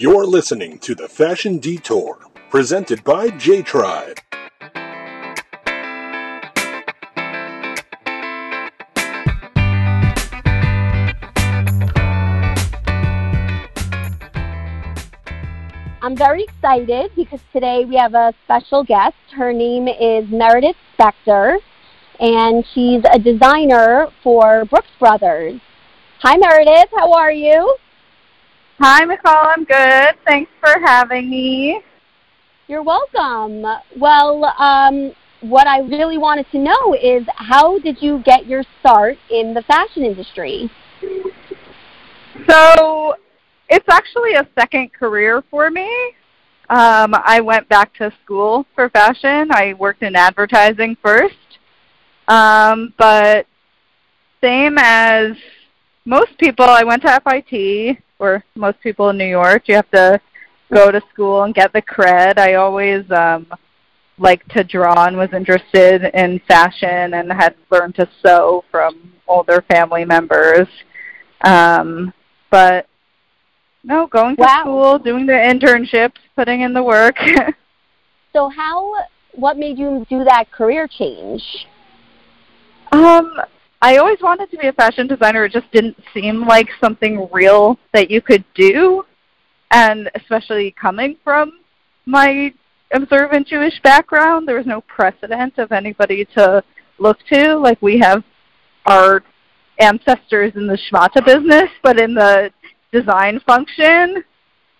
You're listening to the Fashion Detour, presented by J Tribe. I'm very excited because today we have a special guest. Her name is Meredith Spector, and she's a designer for Brooks Brothers. Hi, Meredith. How are you? Hi, Nicole. I'm good. Thanks for having me. You're welcome. Well, um, what I really wanted to know is how did you get your start in the fashion industry? So it's actually a second career for me. Um, I went back to school for fashion. I worked in advertising first. Um, but same as most people, I went to FIT, or most people in New York. You have to go to school and get the cred. I always um, liked to draw and was interested in fashion and had learned to sew from older family members. Um, but no, going to Wow. school, doing the internships, putting in the work. So how what made you do that career change? um, I always wanted to be a fashion designer. It just didn't seem like something real that you could do. And especially coming from my observant Jewish background, there was no precedent of anybody to look to. Like we have our ancestors in the schmata business, but in the design function,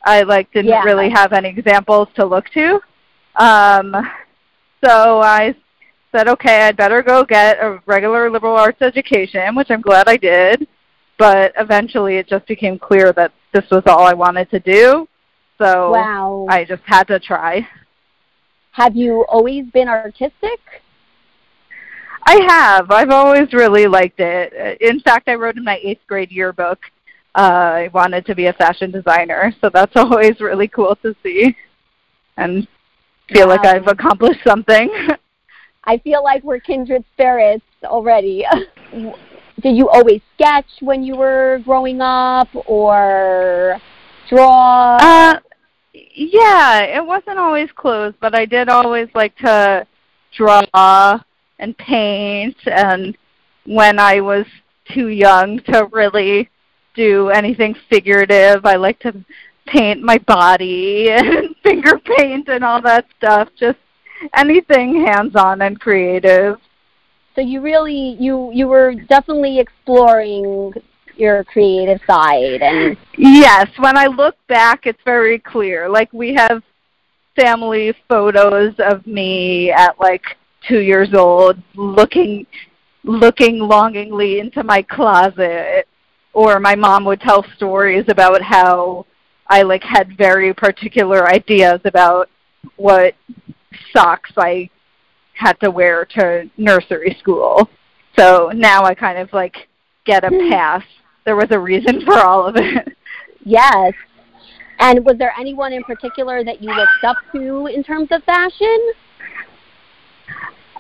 I like didn't Yeah. really have any examples to look to. Um, so I said, okay, I'd better go get a regular liberal arts education, which I'm glad I did. But eventually it just became clear that this was all I wanted to do. So Wow. I just had to try. have you always been artistic? I have. I've always really liked it. In fact, I wrote in my eighth grade yearbook uh, I wanted to be a fashion designer, so that's always really cool to see and feel like I've accomplished something. I feel like we're kindred spirits already. Did you always sketch when you were growing up or draw? Uh, yeah, it wasn't always clothes, but I did always like to draw and paint. And when I was too young to really do anything figurative, I like to paint my body and finger paint and all that stuff. Just anything hands-on and creative. so you really you you were definitely exploring your creative side and Yes, when I look back, it's very clear. Like we have family photos of me at like two years old, looking, looking longingly into my closet, or my mom would tell stories about how I like had very particular ideas about what socks I had to wear to nursery school. So now I kind of like get a pass. There was a reason for all of it. yes. And was there anyone in particular that you looked up to in terms of fashion?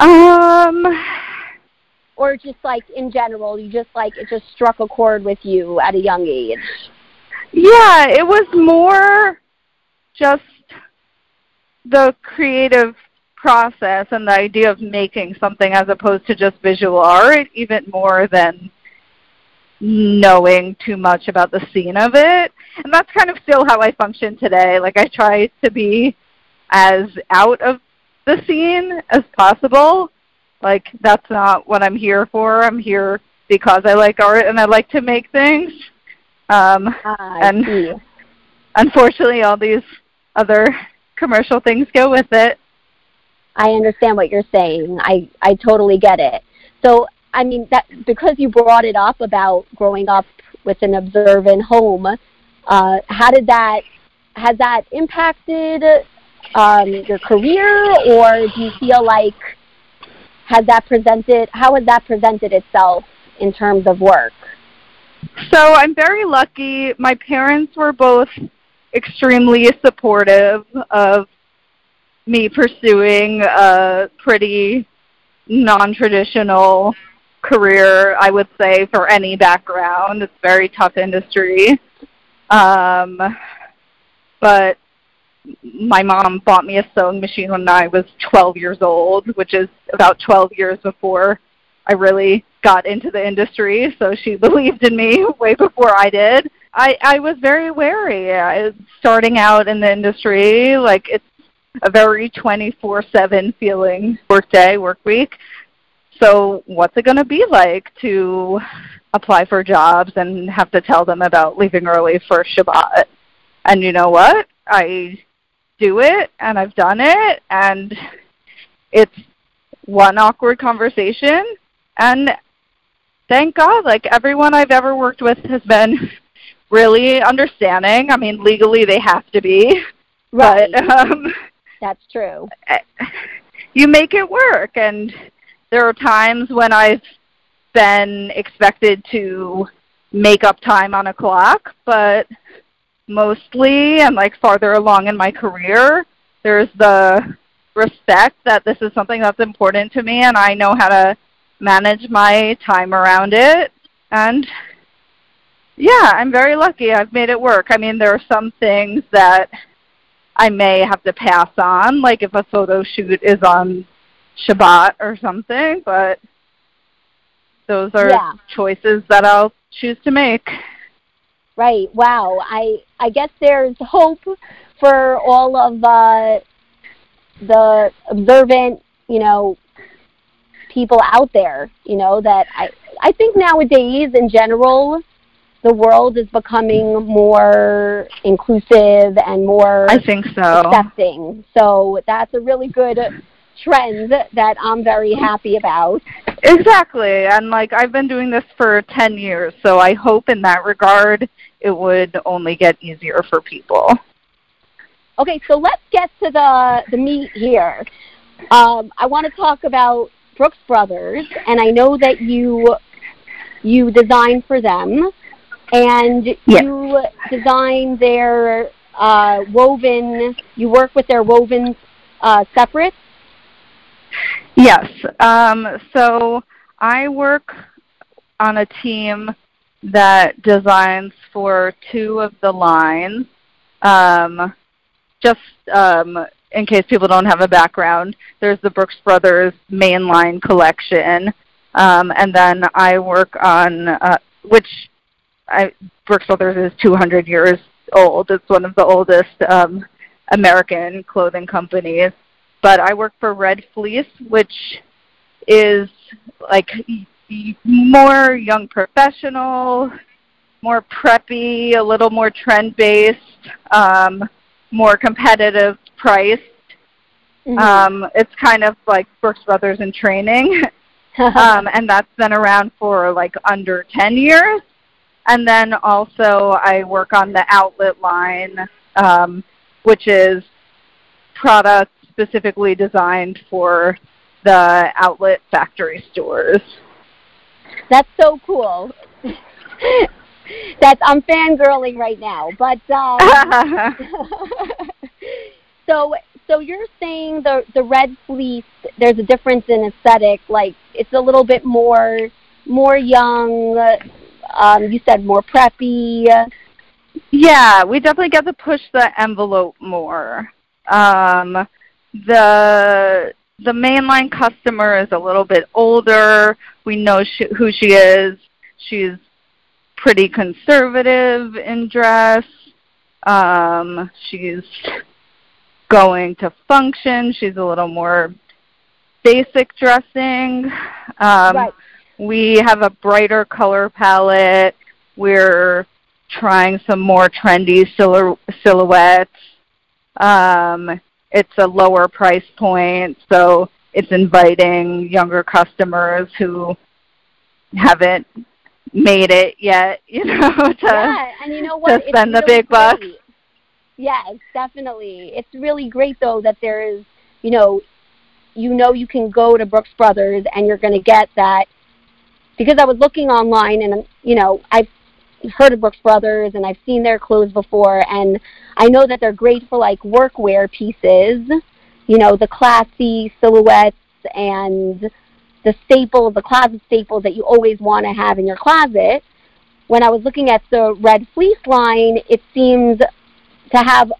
Um, Or just like in general, you just like it just struck a chord with you at a young age? yeah, it was more just the creative process and the idea of making something as opposed to just visual art, even more than knowing too much about the scene of it. And that's kind of still how I function today. Like I try to be as out of the scene as possible. Like that's not what I'm here for. I'm here because I like art and I like to make things. Um, Ah, And- see. unfortunately, all these other commercial things go with it. I understand what you're saying. I I totally get it. So I mean that because you brought it up about growing up with an observant home, uh, how did that has that impacted um, your career, or do you feel like has that presented how has that presented itself in terms of work? So I'm very lucky. My parents were both extremely supportive of me pursuing a pretty non-traditional career, I would say, for any background. It's a very tough industry. Um, but my mom bought me a sewing machine when I was 12 years old, which is about 12 years before I really got into the industry. So she believed in me way before I did. I, I was very wary I, starting out in the industry. Like it's a very 24/7 feeling work day, work week. So what's it going to be like to apply for jobs and have to tell them about leaving early for Shabbat? And you know what? I do it and I've done it and it's one awkward conversation and thank God like everyone I've ever worked with has been really understanding. I mean legally they have to be. Right. But um that's true. You make it work and there are times when I've been expected to make up time on a clock, but mostly and like farther along in my career, there's the respect that this is something that's important to me and I know how to manage my time around it. And yeah, I'm very lucky. I've made it work. I mean, there are some things that I may have to pass on, like if a photo shoot is on Shabbat or something, but those are yeah. choices that I'll choose to make. Right. Wow. I I guess there's hope for all of uh, the observant, you know, people out there. You know that I I think nowadays in general the world is becoming more inclusive and more I think so. accepting. So that's a really good trend that I'm very happy about. Exactly. And like I've been doing this for 10 years, so I hope in that regard it would only get easier for people. Okay, so let's get to the the meat here. Um, I want to talk about Brooks Brothers, and I know that you you design for them, and yes. you design their uh, woven. You work with their woven uh, separates. Yes. Um, so I work on a team that designs for two of the lines. Um, just um, in case people don't have a background, there's the Brooks Brothers mainline collection, um, and then I work on uh, which I, Brooks Brothers is 200 years old. It's one of the oldest um, American clothing companies. But I work for Red Fleece, which is like more young professional, more preppy, a little more trend based, um, more competitive priced. Mm-hmm. Um, it's kind of like Brooks Brothers in training. um, and that's been around for like under 10 years. And then also I work on the outlet line, um, which is products specifically designed for the outlet factory stores. That's so cool. That's I'm fangirling right now. But um, so so you're saying the the red fleece there's a difference in aesthetic like it's a little bit more more young um, you said more preppy yeah we definitely get to push the envelope more um, the the mainline customer is a little bit older we know she, who she is she's pretty conservative in dress um, she's going to function. She's a little more basic dressing. Um, right. We have a brighter color palette. We're trying some more trendy silhou- silhouettes. Um, it's a lower price point, so it's inviting younger customers who haven't made it yet, you know, to, yeah, and you know what? to spend it's the really big bucks. Great. Yes, definitely. It's really great though that there's, you know, you know you can go to Brooks Brothers and you're going to get that because I was looking online and you know, I've heard of Brooks Brothers and I've seen their clothes before and I know that they're great for like workwear pieces, you know, the classy silhouettes and the staple, the closet staples that you always want to have in your closet. When I was looking at the red fleece line, it seems to have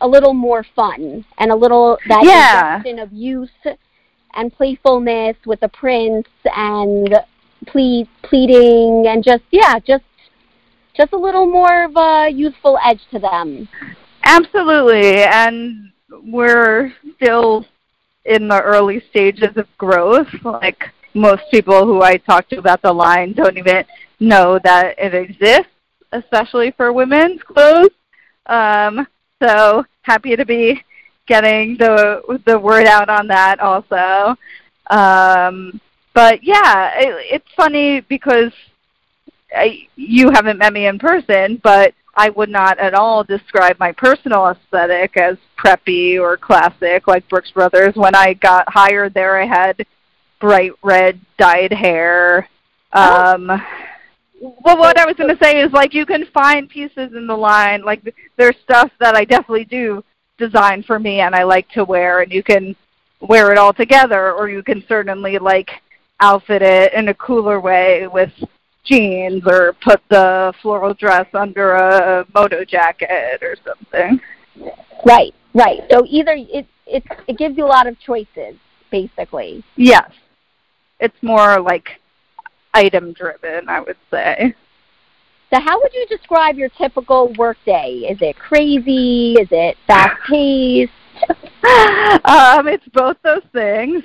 a little more fun and a little that Yeah. injection of youth and playfulness with the prints and ple- pleading and just yeah, just just a little more of a youthful edge to them. Absolutely, and we're still in the early stages of growth. Like most people who I talk to about the line don't even know that it exists, especially for women's clothes. Um, so happy to be getting the the word out on that also. Um, but yeah, it, it's funny because I, you haven't met me in person, but I would not at all describe my personal aesthetic as preppy or classic like Brooks Brothers. When I got hired there, I had bright red dyed hair. Um, well, what I was going to say is like you can find pieces in the line. Like there's stuff that I definitely do design for me and I like to wear, and you can wear it all together, or you can certainly like outfit it in a cooler way with jeans or put the floral dress under a moto jacket or something. Right, right. So either it it it gives you a lot of choices, basically. Yes. It's more like item driven, I would say. So how would you describe your typical workday? Is it crazy? Is it fast paced? um, it's both those things.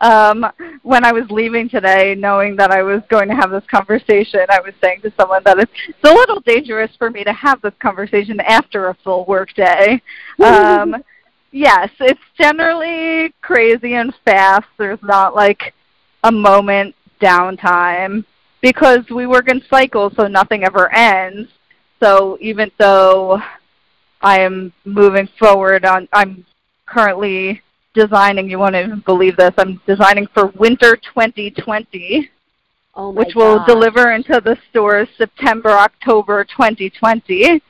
Um, when I was leaving today, knowing that I was going to have this conversation, I was saying to someone that it's, it's a little dangerous for me to have this conversation after a full work day. Um, yes, it's generally crazy and fast. There's not like a moment downtime because we work in cycles, so nothing ever ends. So even though I am moving forward on, I'm currently designing, you won't even believe this, I'm designing for winter 2020, Oh which will God. deliver into the stores September, October 2020.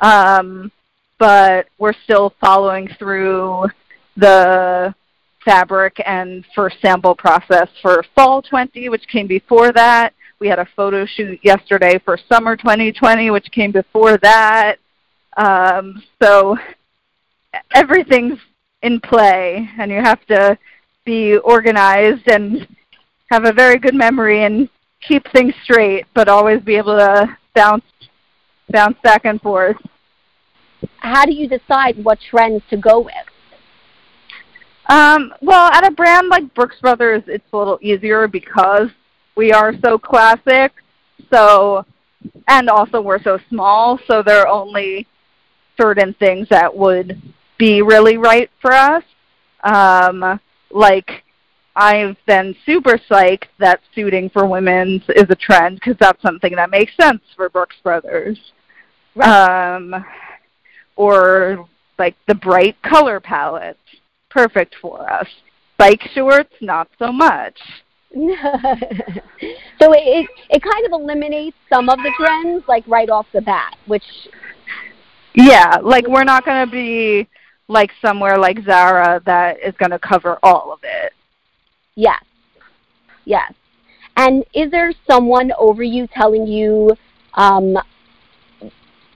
Um, but we're still following through the fabric and first sample process for fall 20, which came before that. We had a photo shoot yesterday for summer 2020, which came before that. Um, so everything's in play, and you have to be organized and have a very good memory and keep things straight, but always be able to bounce bounce back and forth. How do you decide what trends to go with? Um, well, at a brand like Brooks Brothers, it's a little easier because we are so classic. So, and also we're so small, so there are only certain things that would be really right for us. Um, like, I've been super psyched that suiting for women's is a trend because that's something that makes sense for Brooks Brothers. Um, or like the bright color palettes, perfect for us. Bike shorts, not so much. so it, it it kind of eliminates some of the trends like right off the bat, which Yeah, like we're not going to be like somewhere like Zara that is going to cover all of it. yes. Yes. And is there someone over you telling you um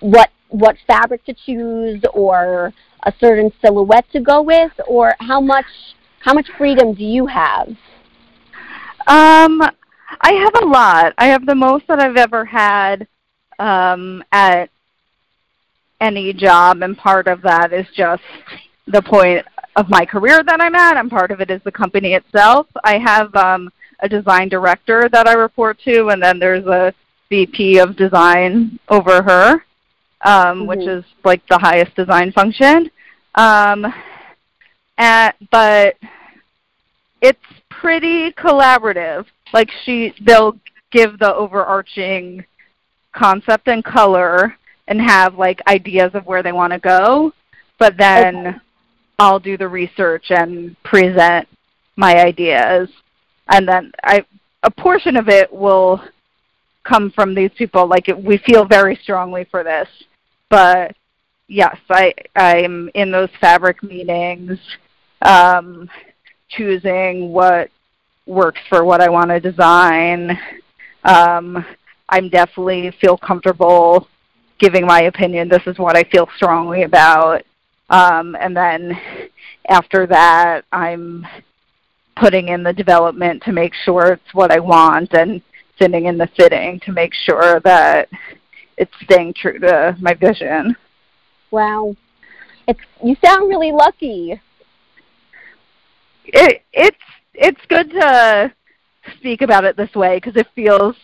what what fabric to choose or a certain silhouette to go with or how much how much freedom do you have? Um, I have a lot. I have the most that I've ever had um, at any job, and part of that is just the point of my career that I'm at, and part of it is the company itself. I have um, a design director that I report to, and then there's a VP of design over her, um, which Mhm. is like the highest design function. Um, and, but it's pretty collaborative. Like she, they'll give the overarching concept and color and have like ideas of where they want to go, but then Okay. I'll do the research and present my ideas, and then I a portion of it will come from these people. Like it, we feel very strongly for this, but yes, I I'm in those fabric meetings, um, choosing what works for what I want to design. Um, I'm definitely feel comfortable giving my opinion. This is what I feel strongly about. Um, and then after that, I'm putting in the development to make sure it's what I want and sitting in the fitting to make sure that it's staying true to my vision. Wow. It's you sound really lucky. It it's it's good to speak about it this way because it feels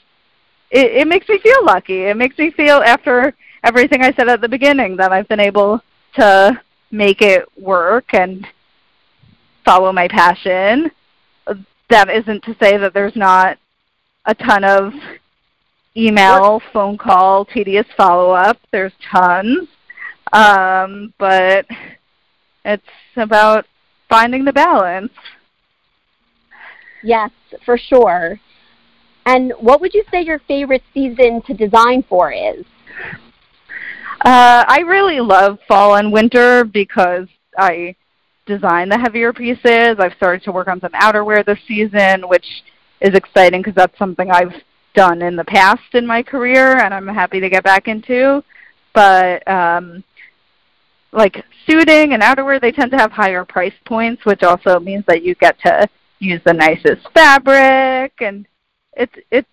it, it makes me feel lucky. It makes me feel after everything I said at the beginning that I've been able to make it work and follow my passion. That isn't to say that there's not a ton of email, phone call, tedious follow-up. There's tons. Um, but it's about finding the balance. Yes, for sure. And what would you say your favorite season to design for is? Uh, I really love fall and winter because I design the heavier pieces. I've started to work on some outerwear this season, which is exciting because that's something I've done in the past in my career and I'm happy to get back into. But um, like suiting and outerwear, they tend to have higher price points, which also means that you get to use the nicest fabric and it's it's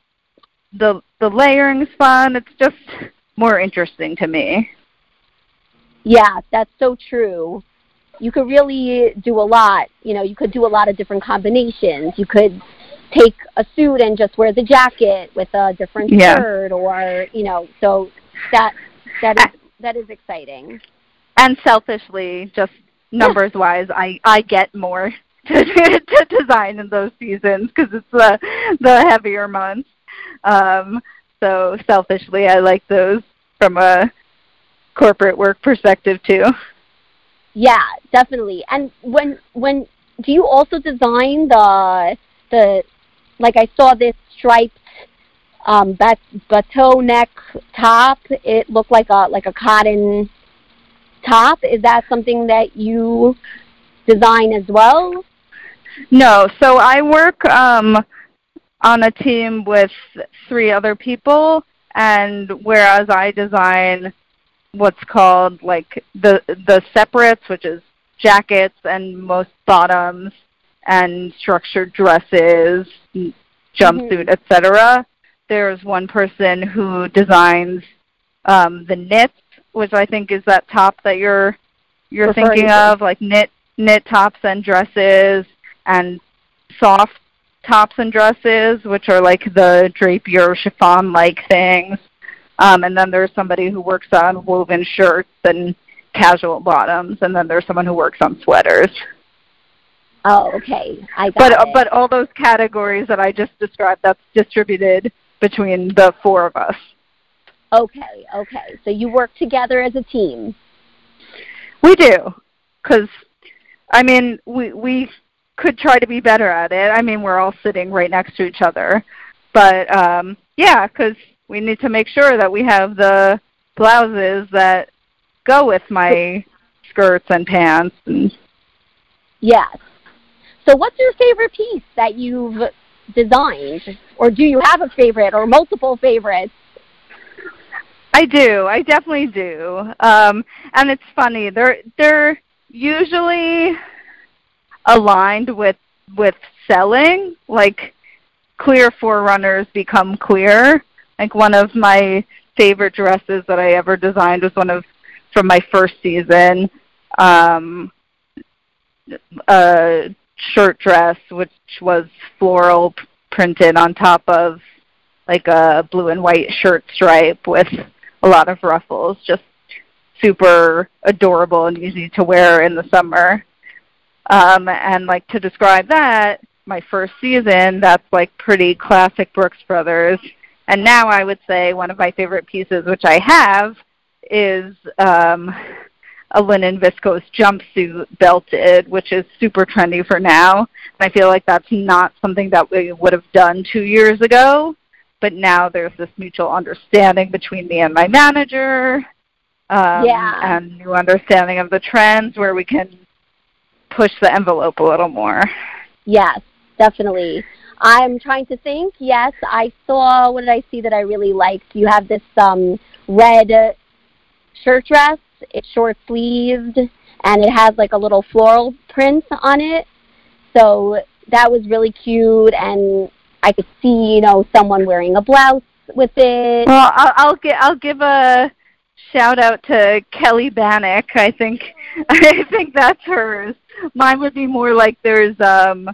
the the layering's fun. It's just more interesting to me. Yeah, that's so true. You could really do a lot. You know, you could do a lot of different combinations. You could take a suit and just wear the jacket with a different yeah. shirt or, you know, so that that is that is exciting. And selfishly, just numbers wise, I I get more to, to design in those seasons because it's the the heavier months. Um, so selfishly, I like those from a corporate work perspective too. Yeah, definitely. And when when do you also design the the like I saw this striped um bat, bateau neck top. It looked like a like a cotton top. Is that something that you design as well? No. So I work um, on a team with three other people, and whereas I design what's called like the the separates, which is jackets and most bottoms and structured dresses, jumpsuit, mm-hmm. etc. There's one person who designs um, the knits, which I think is that top that you're you're thinking of, like knit knit tops and dresses and soft tops and dresses, which are like the drapier chiffon like things. Um, and then there's somebody who works on woven shirts and casual bottoms, and then there's someone who works on sweaters. Oh, okay. I got but it. but all those categories that I just described, that's distributed between the four of us. Okay, okay. So you work together as a team. We do, because I mean, we we could try to be better at it. I mean, we're all sitting right next to each other, but um, yeah, because we need to make sure that we have the blouses that go with my skirts and pants. And yes. So, what's your favorite piece that you've designed, or do you have a favorite or multiple favorites? I do. I definitely do. Um, and it's funny. They're they're usually aligned with with selling. Like clear forerunners become clear. Like one of my favorite dresses that I ever designed was one of from my first season. Um, a shirt dress which was floral printed on top of like a blue and white shirt stripe with a lot of ruffles. Just super adorable and easy to wear in the summer. Um, and like to describe that, my first season, that's like pretty classic Brooks Brothers. And now I would say one of my favorite pieces, which I have, is um, a linen viscose jumpsuit belted, which is super trendy for now. And I feel like that's not something that we would have done two years ago. But now there's this mutual understanding between me and my manager, um, yeah. and new understanding of the trends where we can push the envelope a little more. Yes, definitely. I'm trying to think. Yes, I saw. What did I see that I really liked? You have this um, red shirt dress It's short sleeved and it has like a little floral print on it. So that was really cute and I could see, you know, someone wearing a blouse with it. Well, I'll, I'll get I'll give a shout out to Kelly Bannock. I think I think that's hers. Mine would be more like there's um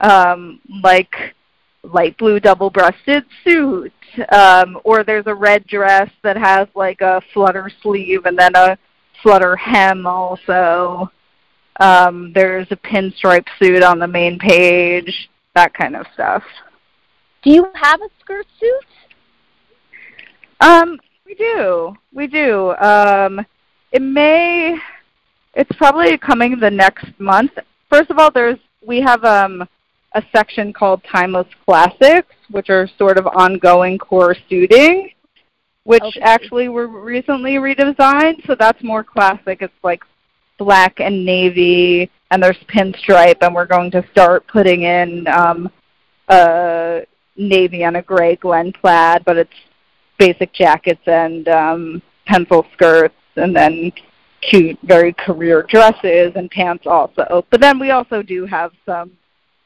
um like light blue double breasted suit. Um or there's a red dress that has like a flutter sleeve and then a flutter hem also. Um there's a pinstripe suit on the main page, that kind of stuff. Do you have a skirt suit? Um, we do. We do. Um, it may. It's probably coming the next month. First of all, there's we have um, a section called Timeless Classics, which are sort of ongoing core suiting, which Okay. actually were recently redesigned. So that's more classic. It's like black and navy, and there's pinstripe, and we're going to start putting in um, a navy and a gray Glen plaid, but it's basic jackets and um, pencil skirts, and then cute, very career dresses and pants also. But then we also do have some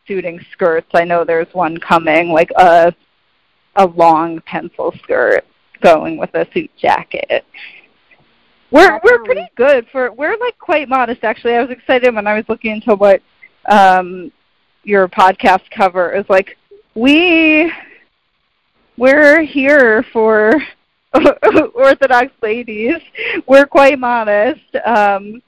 suiting skirts. I know there's one coming, like a a long pencil skirt going with a suit jacket. We're we're pretty good for we're like quite modest actually. I was excited when I was looking into what um your podcast cover is like we we're here for Orthodox ladies. We're quite modest. Um,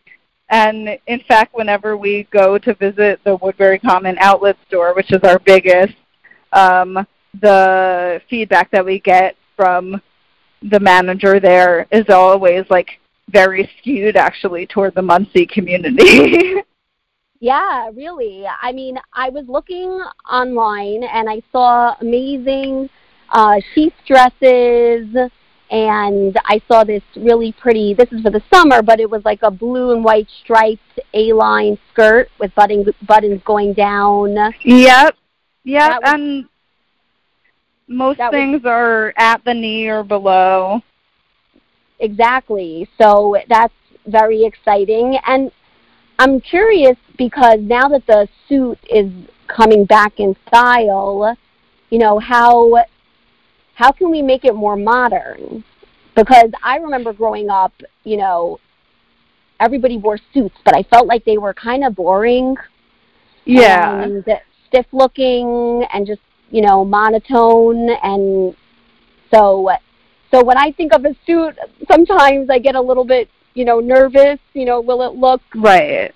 and in fact, whenever we go to visit the Woodbury Common outlet store, which is our biggest, um, the feedback that we get from the manager there is always like very skewed actually toward the Monsey community. Yeah, really. I mean, I was looking online and I saw amazing uh, sheath dresses, and I saw this really pretty. This is for the summer, but it was like a blue and white striped A-line skirt with button, buttons going down. Yep. Yep. Was- and most that was- things are at the knee or below. Exactly. So that's very exciting. And I'm curious because now that the suit is coming back in style, you know, how how can we make it more modern? Because I remember growing up, you know, everybody wore suits, but I felt like they were kind of boring Yeah. and stiff looking and just you know monotone and so so when I think of a suit, sometimes I get a little bit you know nervous. You know, will it look Right.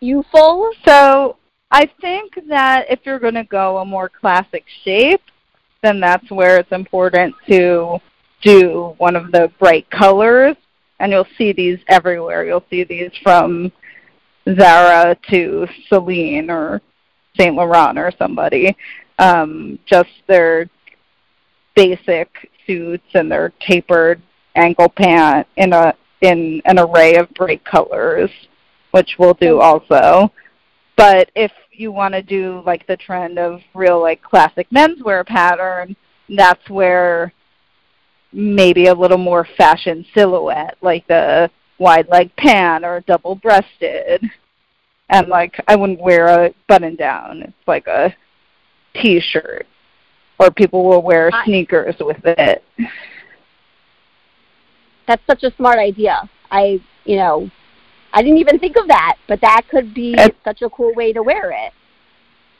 youthful? So I think that if you're going to go a more classic shape, then that's where it's important to do one of the bright colors. And you'll see these everywhere. You'll see these from Zara to Celine or Saint Laurent or somebody. Um, just their basic suits and their tapered ankle pant in a in an array of bright colors, which we'll do also. But if you want to do like the trend of real like classic menswear pattern, that's where maybe a little more fashion silhouette, like the wide leg pant or double breasted. And like I wouldn't wear a button down. It's like a t shirt. Or people will wear sneakers with it. That's such a smart idea. I you know I didn't even think of that, but that could be It's- such a cool way to wear it.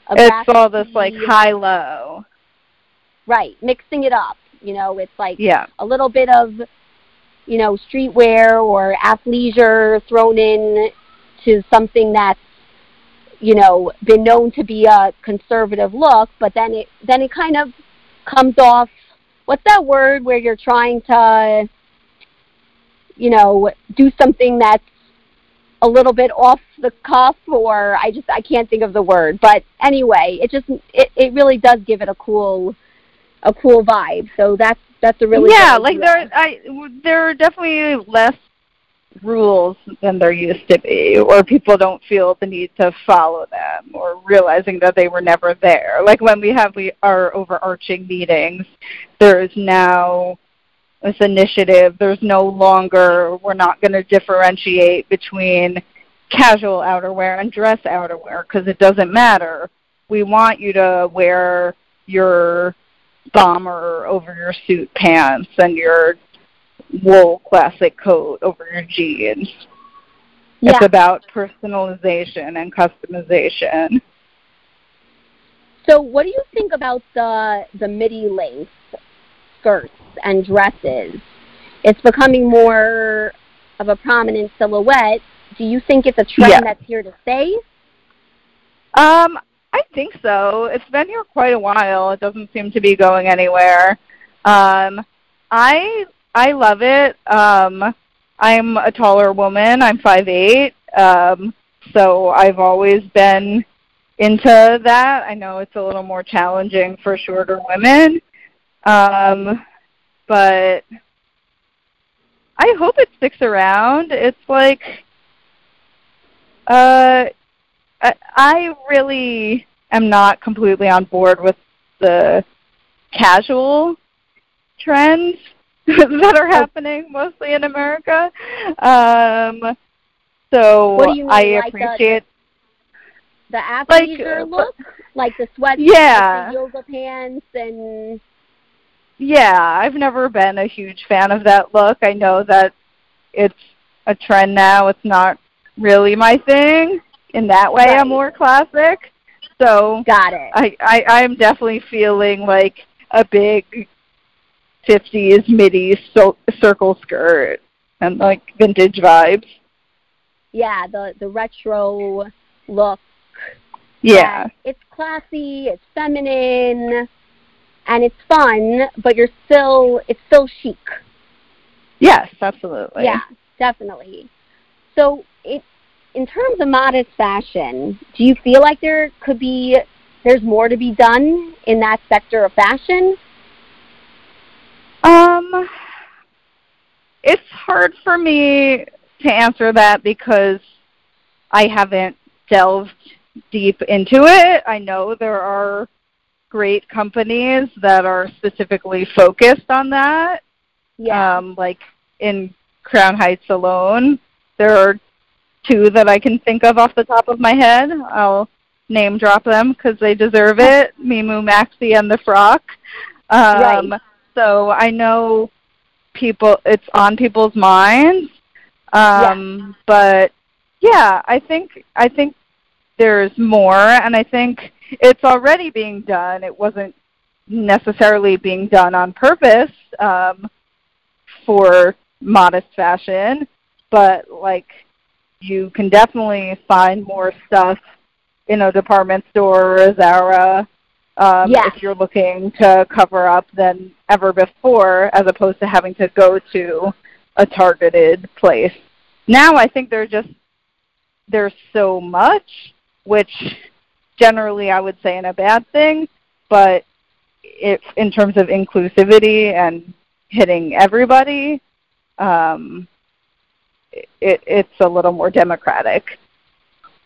A It's all this like high low. right mixing it up. You know, it's like Yeah. a little bit of you know streetwear or athleisure thrown in to something that's you know been known to be a conservative look but then it then it kind of comes off what's that word where you're trying to you know do something that's a little bit off the cuff or I just I can't think of the word. But anyway it just it, it really does give it a cool a cool vibe. So that's that's a really yeah, like there, I there are definitely less rules than there used to be, or people don't feel the need to follow them, or realizing that they were never there. Like when we have we our overarching meetings, there is now this initiative. There's no longer we're not going to differentiate between casual outerwear and dress outerwear because it doesn't matter. We want you to wear your bomber over your suit pants and your wool classic coat over your jeans. Yeah. It's about personalization and customization. So, what do you think about the the midi length skirts and dresses? It's becoming more of a prominent silhouette. Do you think it's a trend Yeah. that's here to stay? Um, I think so. It's been here quite a while. It doesn't seem to be going anywhere. Um, I I love it. Um, I'm a taller woman. I'm five eight. Um, so I've always been into that. I know it's a little more challenging for shorter women. Um, but I hope it sticks around. It's like uh I, I really am not completely on board with the casual trends that are happening mostly in America. Um, so What do you mean, I like the- appreciate The Like, athleisure uh, look, like the sweat, Yeah. the yoga pants, and Yeah, I've never been a huge fan of that look. I know that it's a trend now. It's not really my thing. In that way, Right. I'm more classic. So got it. I, I I'm definitely feeling like a big 50s midi so, circle skirt and like vintage vibes. yeah, the the retro look. Yeah. It's classy, it's feminine, and it's fun, but you're still it's still chic. Yes, absolutely. Yeah, definitely. So, it in terms of modest fashion, do you feel like there could be there's more to be done in that sector of fashion? Um, it's hard for me to answer that because I haven't delved deep into it. I know there are great companies that are specifically focused on that. Yeah. Um, like in Crown Heights alone, there are two that I can think of off the top of my head. I'll name drop them because they deserve it. Mimu Maxi and the Frock. Um, Right. So I know people. It's on people's minds. Um, But yeah, I think I think there's more, and I think it's already being done. It wasn't necessarily being done on purpose um, for modest fashion, but like you can definitely find more stuff in a department store or a Zara um, Yes. if you're looking to cover up than ever before, as opposed to having to go to a targeted place. Now I think there's just there's so much, which generally I would say in a bad thing, but in terms of inclusivity and hitting everybody, um, it, it's a little more democratic.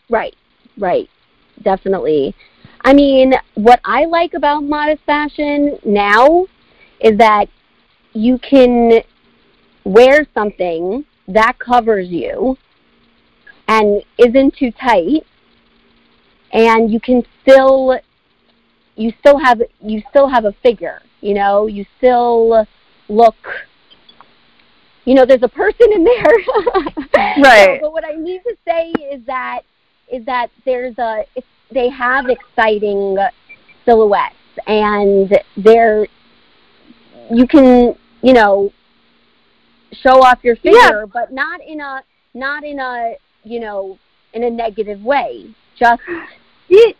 Right, right, definitely. I mean, what I like about modest fashion now is that you can wear something that covers you and isn't too tight, and you can still you still have you still have a figure. You know, you still look. You know, there's a person in there. Right. So, but what I need to say is that is that there's a they have exciting silhouettes and they're you can you know show off your figure but not in a not in a you know in a negative way just Yeah,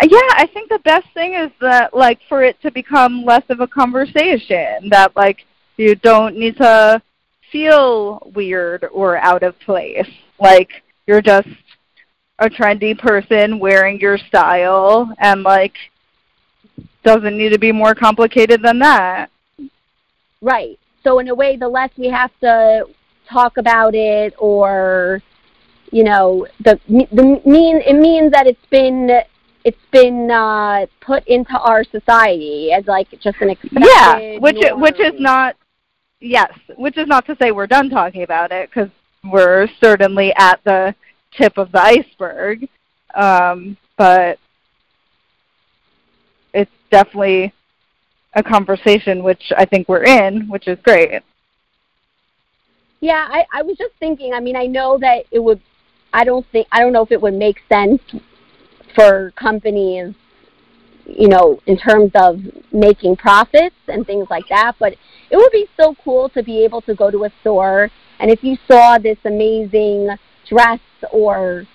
I think the best thing is that like for it to become less of a conversation that like you don't need to feel weird or out of place. Like you're just a trendy person wearing your style and like doesn't need to be more complicated than that. right so in a way the less we have to talk about it or you know the the mean it means that it's been it's been uh put into our society as like just an expected yeah, which which is not yes, which is not to say we're done talking about it because we're certainly at the tip of the iceberg. Um, but it's definitely a conversation which I think we're in, which is great. Yeah, I, I was just thinking. I mean, I know that it would. I don't think. I don't know if it would make sense for companies, you know, in terms of making profits and things like that. But it would be so cool to be able to go to a store and if you saw this amazing dress or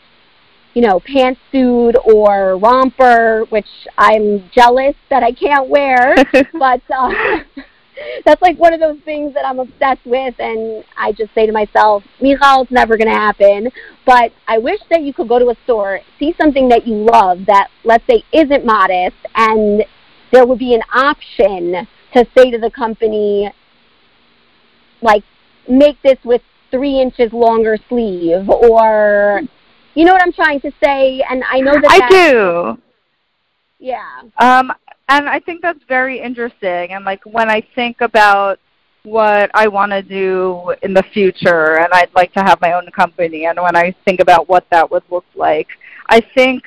you know, pantsuit or romper, which I'm jealous that I can't wear, but uh, that's like one of those things that I'm obsessed with, and I just say to myself, Michal, it's never going to happen. But I wish that you could go to a store, see something that you love that, let's say, isn't modest, and there would be an option to say to the company, like, make this with three inches longer sleeve or you know what I'm trying to say? And I know that I do. Yeah. Um and I think that's very interesting and like when I think about what I want to do in the future and I'd like to have my own company and when I think about what that would look like, I think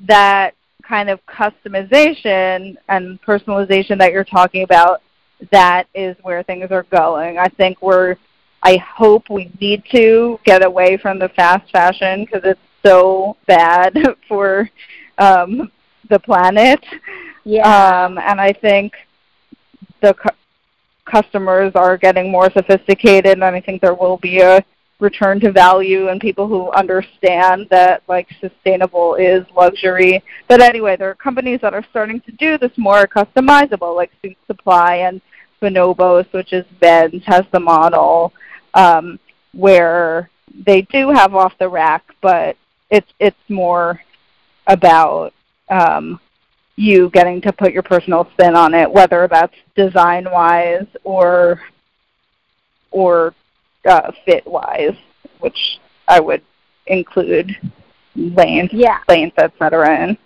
that kind of customization and personalization that you're talking about that is where things are going. I think we're I hope we need to get away from the fast fashion because it's so bad for um, the planet. Yeah. Um, and I think the cu- customers are getting more sophisticated, and I think there will be a return to value and people who understand that like sustainable is luxury. But anyway, there are companies that are starting to do this more customizable, like Suit Supply and Bonobos, which is Ben's, has the model um, where they do have off the rack, but it's it's more about um, you getting to put your personal spin on it, whether that's design wise or or uh, fit wise, which I would include length, yeah. length, etc. in.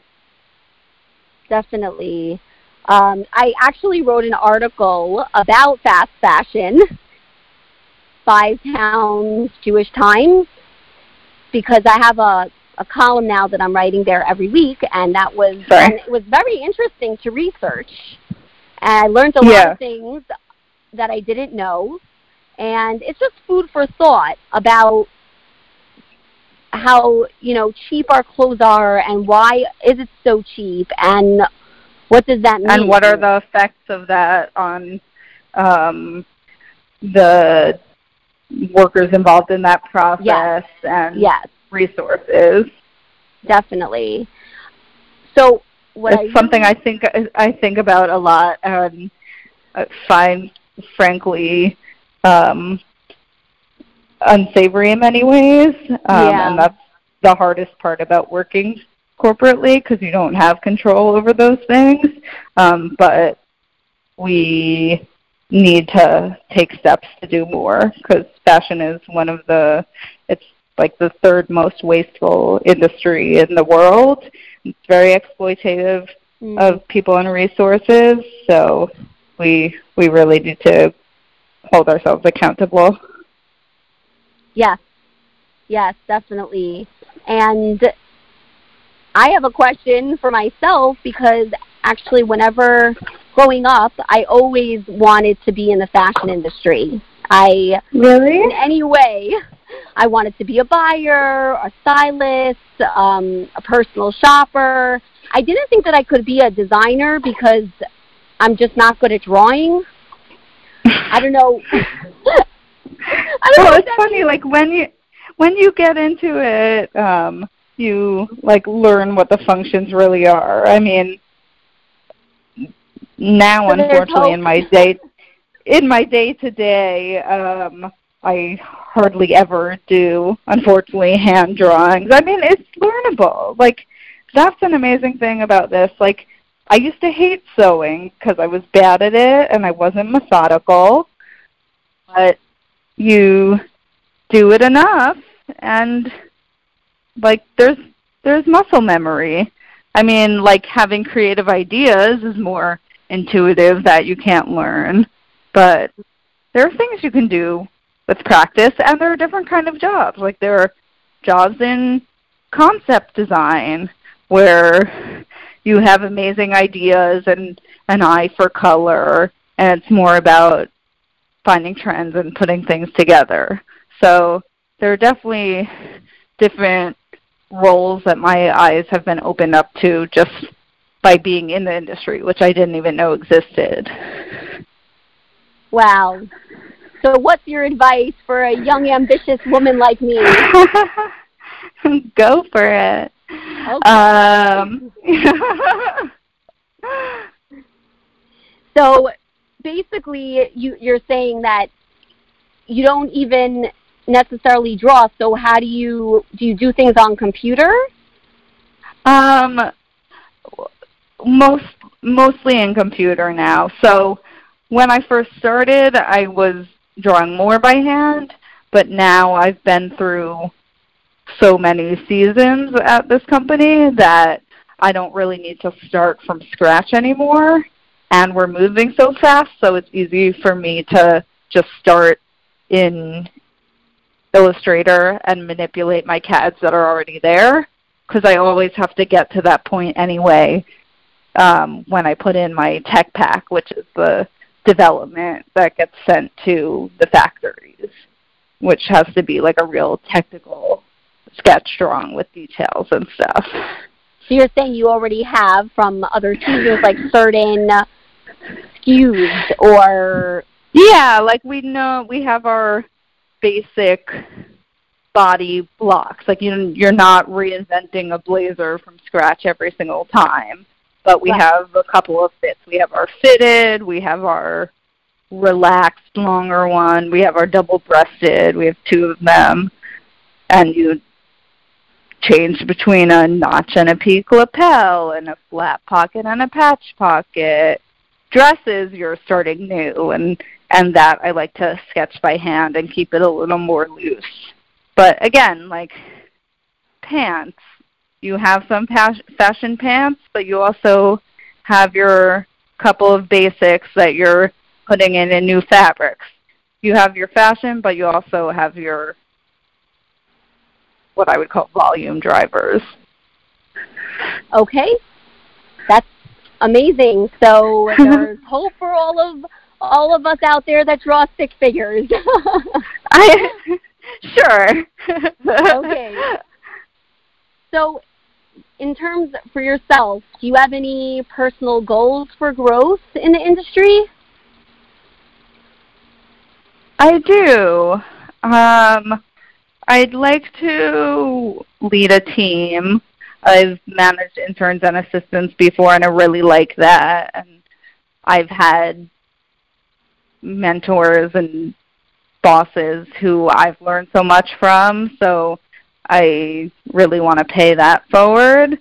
Definitely. Um, I actually wrote an article about fast fashion Five Towns Jewish Times because I have a, a column now that I'm writing there every week, and that was Sorry. and it was very interesting to research. And I learned a lot of things that I didn't know, and it's just food for thought about how you know cheap our clothes are and why is it so cheap and what does that mean? And what are the effects of that on um, the workers involved in that process and yes resources? definitely so what it's I something I think I think about a lot and I find frankly um, unsavory in many ways. Um, Yeah. And that's the hardest part about working corporately because you don't have control over those things. Um, but we need to take steps to do more because fashion is one of the it's like the third most wasteful industry in the world. It's very exploitative Mm. of people and resources. So we we really need to hold ourselves accountable. Yes. Yes, definitely. And I have a question for myself because actually whenever growing up, I always wanted to be in the fashion industry. I Really? in any way I wanted to be a buyer, a stylist, um, a personal shopper. I didn't think that I could be a designer because I'm just not good at drawing. I don't know. I don't know well, what it's funny. means. Like when you when you get into it, um, you like learn what the functions really are. I mean, now So unfortunately in my day in my day to day, um, I hardly ever do unfortunately hand drawings. I mean, it's learnable. Like that's an amazing thing about this. Like I used to hate sewing because I was bad at it and I wasn't methodical. But you do it enough and like there's there's muscle memory. I mean, like having creative ideas is more intuitive that you can't learn, but there are things you can do with practice, and there are different kind of jobs. Like there are jobs in concept design where you have amazing ideas and an eye for color, and it's more about finding trends and putting things together. So there are definitely different roles that my eyes have been opened up to just by being in the industry, which I didn't even know existed. Wow. So what's your advice for a young ambitious woman like me? Go for it. Okay. Um, so basically you you're saying that you don't even necessarily draw, so how do you do you do things on computer? um, most mostly in computer now. So when I first started, I was drawing more by hand, but now I've been through so many seasons at this company that I don't really need to start from scratch anymore. And we're moving so fast, so it's easy for me to just start in Illustrator and manipulate my CADs that are already there because I always have to get to that point anyway um, when I put in my tech pack, which is the development that gets sent to the factories, which has to be like a real technical sketch drawing with details and stuff. So you're saying you already have from other seasons like certain SKUs or Yeah, like we know we have our basic body blocks. Like you you're not reinventing a blazer from scratch every single time. But we Right. have a couple of fits. We have our fitted, we have our relaxed longer one, we have our double breasted, we have two of them. And you change between a notch and a peak lapel and a flat pocket and a patch pocket. Dresses you're starting new and and that I like to sketch by hand and keep it a little more loose. But again, like pants, you have some fashion pants, but you also have your couple of basics that you're putting in in new fabrics. You have your fashion, but you also have your what I would call volume drivers. okay. That's amazing. So there's hope for all of all of us out there that draw stick figures. I sure. Okay. so in terms for yourself, do you have any personal goals for growth in the industry? I do. Um, I'd like to lead a team. I've managed interns and assistants before, and I really like that. And I've had mentors and bosses who I've learned so much from. So I really want to pay that forward.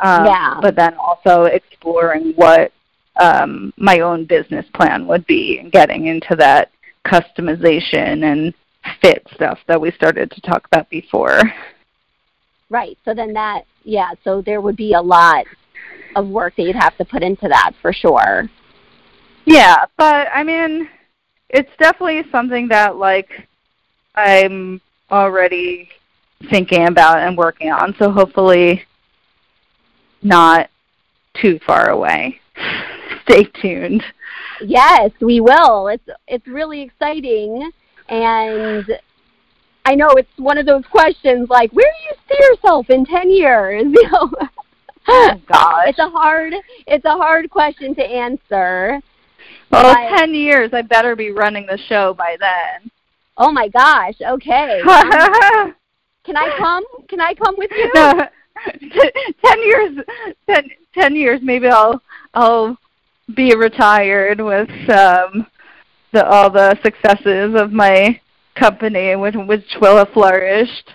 Um, Yeah. But then also exploring what um, my own business plan would be and getting into that customization and fit stuff that we started to talk about before. Right. So then that yeah, so there would be a lot of work that you'd have to put into that for sure. Yeah, but I mean, it's definitely something that like I'm already thinking about and working on. So hopefully not too far away. Stay tuned. Yes, we will. It's it's really exciting and I know it's one of those questions like where do you see yourself in 10 years, you know? Oh gosh. It's a hard it's a hard question to answer. Well, but- 10 years I better be running the show by then. Oh my gosh. Okay. Can I come? Can I come with you? no, ten years. Ten, ten years. Maybe I'll I'll be retired with um, the all the successes of my company, which which will have flourished.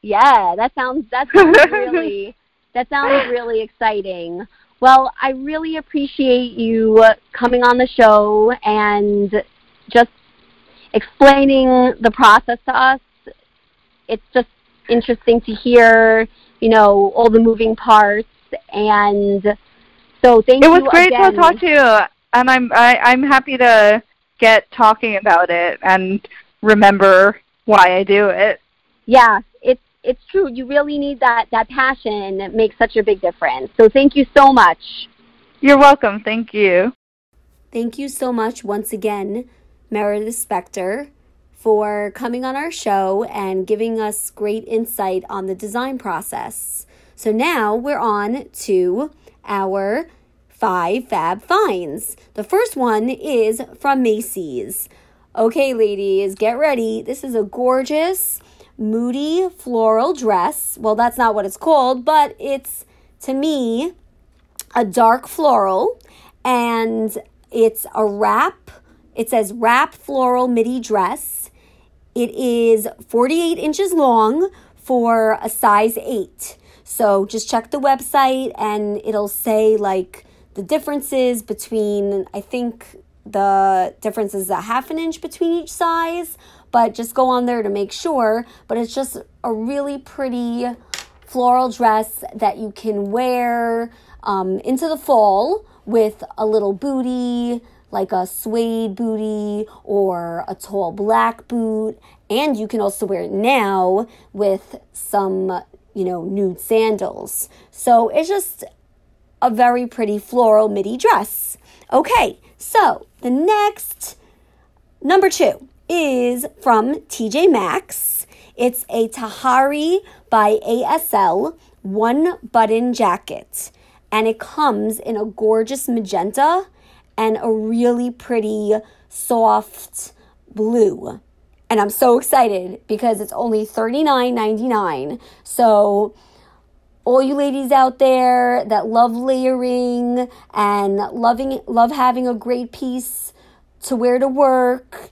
Yeah, that sounds that sounds really that sounds really exciting. Well, I really appreciate you coming on the show and just explaining the process to us. It's just interesting to hear, you know, all the moving parts and so thank you. It you was great again. to talk to you, and I'm I, I'm happy to get talking about it and remember why I do it. Yeah, it's it's true. You really need that that passion that makes such a big difference. So thank you so much. You're welcome. Thank you. Thank you so much once again, Meredith Spector, for coming on our show and giving us great insight on the design process. So now we're on to our five fab finds. The first one is from Macy's. Okay, ladies, get ready. This is a gorgeous, moody floral dress. Well, that's not what it's called, but it's to me a dark floral and it's a wrap. It says wrap floral midi dress. It is 48 inches long for a size 8. So just check the website and it'll say like the differences between, I think the difference is a half an inch between each size, but just go on there to make sure. But it's just a really pretty floral dress that you can wear um, into the fall with a little booty, like a suede booty or a tall black boot. And you can also wear it now with some you know, nude sandals. So it's just a very pretty floral midi dress. Okay, so the next number two is from TJ Maxx. It's a Tahari by ASL one button jacket, and it comes in a gorgeous magenta and a really pretty soft blue and I'm so excited because it's only $39.99. So, all you ladies out there that love layering and loving love having a great piece to wear to work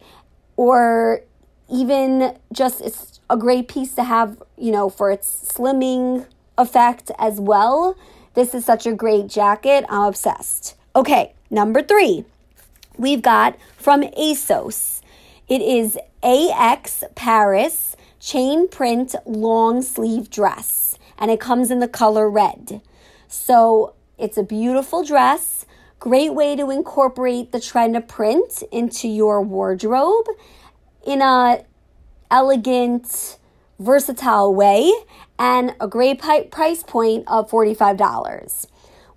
or even just it's a great piece to have, you know, for its slimming effect as well. This is such a great jacket. I'm obsessed. Okay, number 3. We've got from ASOS. It is AX Paris chain print long sleeve dress, and it comes in the color red. So it's a beautiful dress, great way to incorporate the trend of print into your wardrobe in a elegant, versatile way, and a great price point of $45.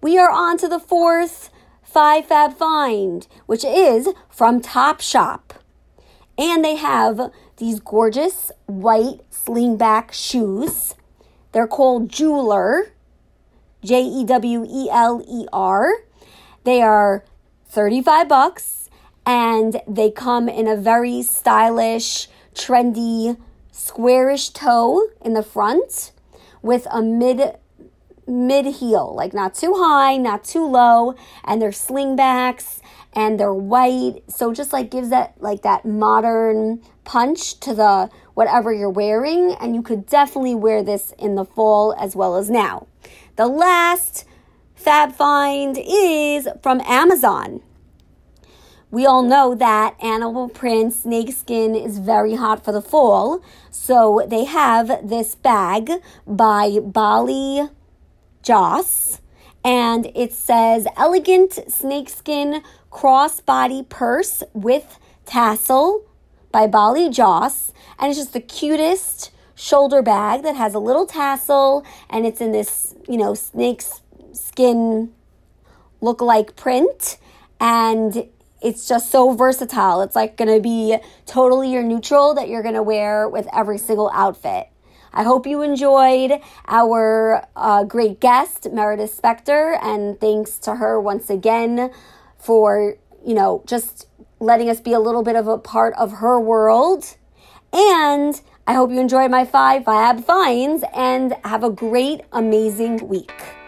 We are on to the fourth five fab find, which is from Topshop. And they have these gorgeous white slingback shoes. They're called Jeweler, J E W E L E R. They are 35 bucks and they come in a very stylish, trendy, squarish toe in the front with a mid mid heel, like not too high, not too low, and they're slingbacks and they're white. So just like gives that like that modern punch to the whatever you're wearing and you could definitely wear this in the fall as well as now. The last fab find is from Amazon. We all know that animal print snakeskin is very hot for the fall. So they have this bag by Bali Joss and it says elegant snakeskin crossbody purse with tassel by Bali Joss. And it's just the cutest shoulder bag that has a little tassel and it's in this, you know, snake skin look like print. And it's just so versatile. It's like going to be totally your neutral that you're going to wear with every single outfit. I hope you enjoyed our uh, great guest, Meredith Spector, and thanks to her once again for, you know, just letting us be a little bit of a part of her world. And I hope you enjoyed my five Fab finds and have a great, amazing week.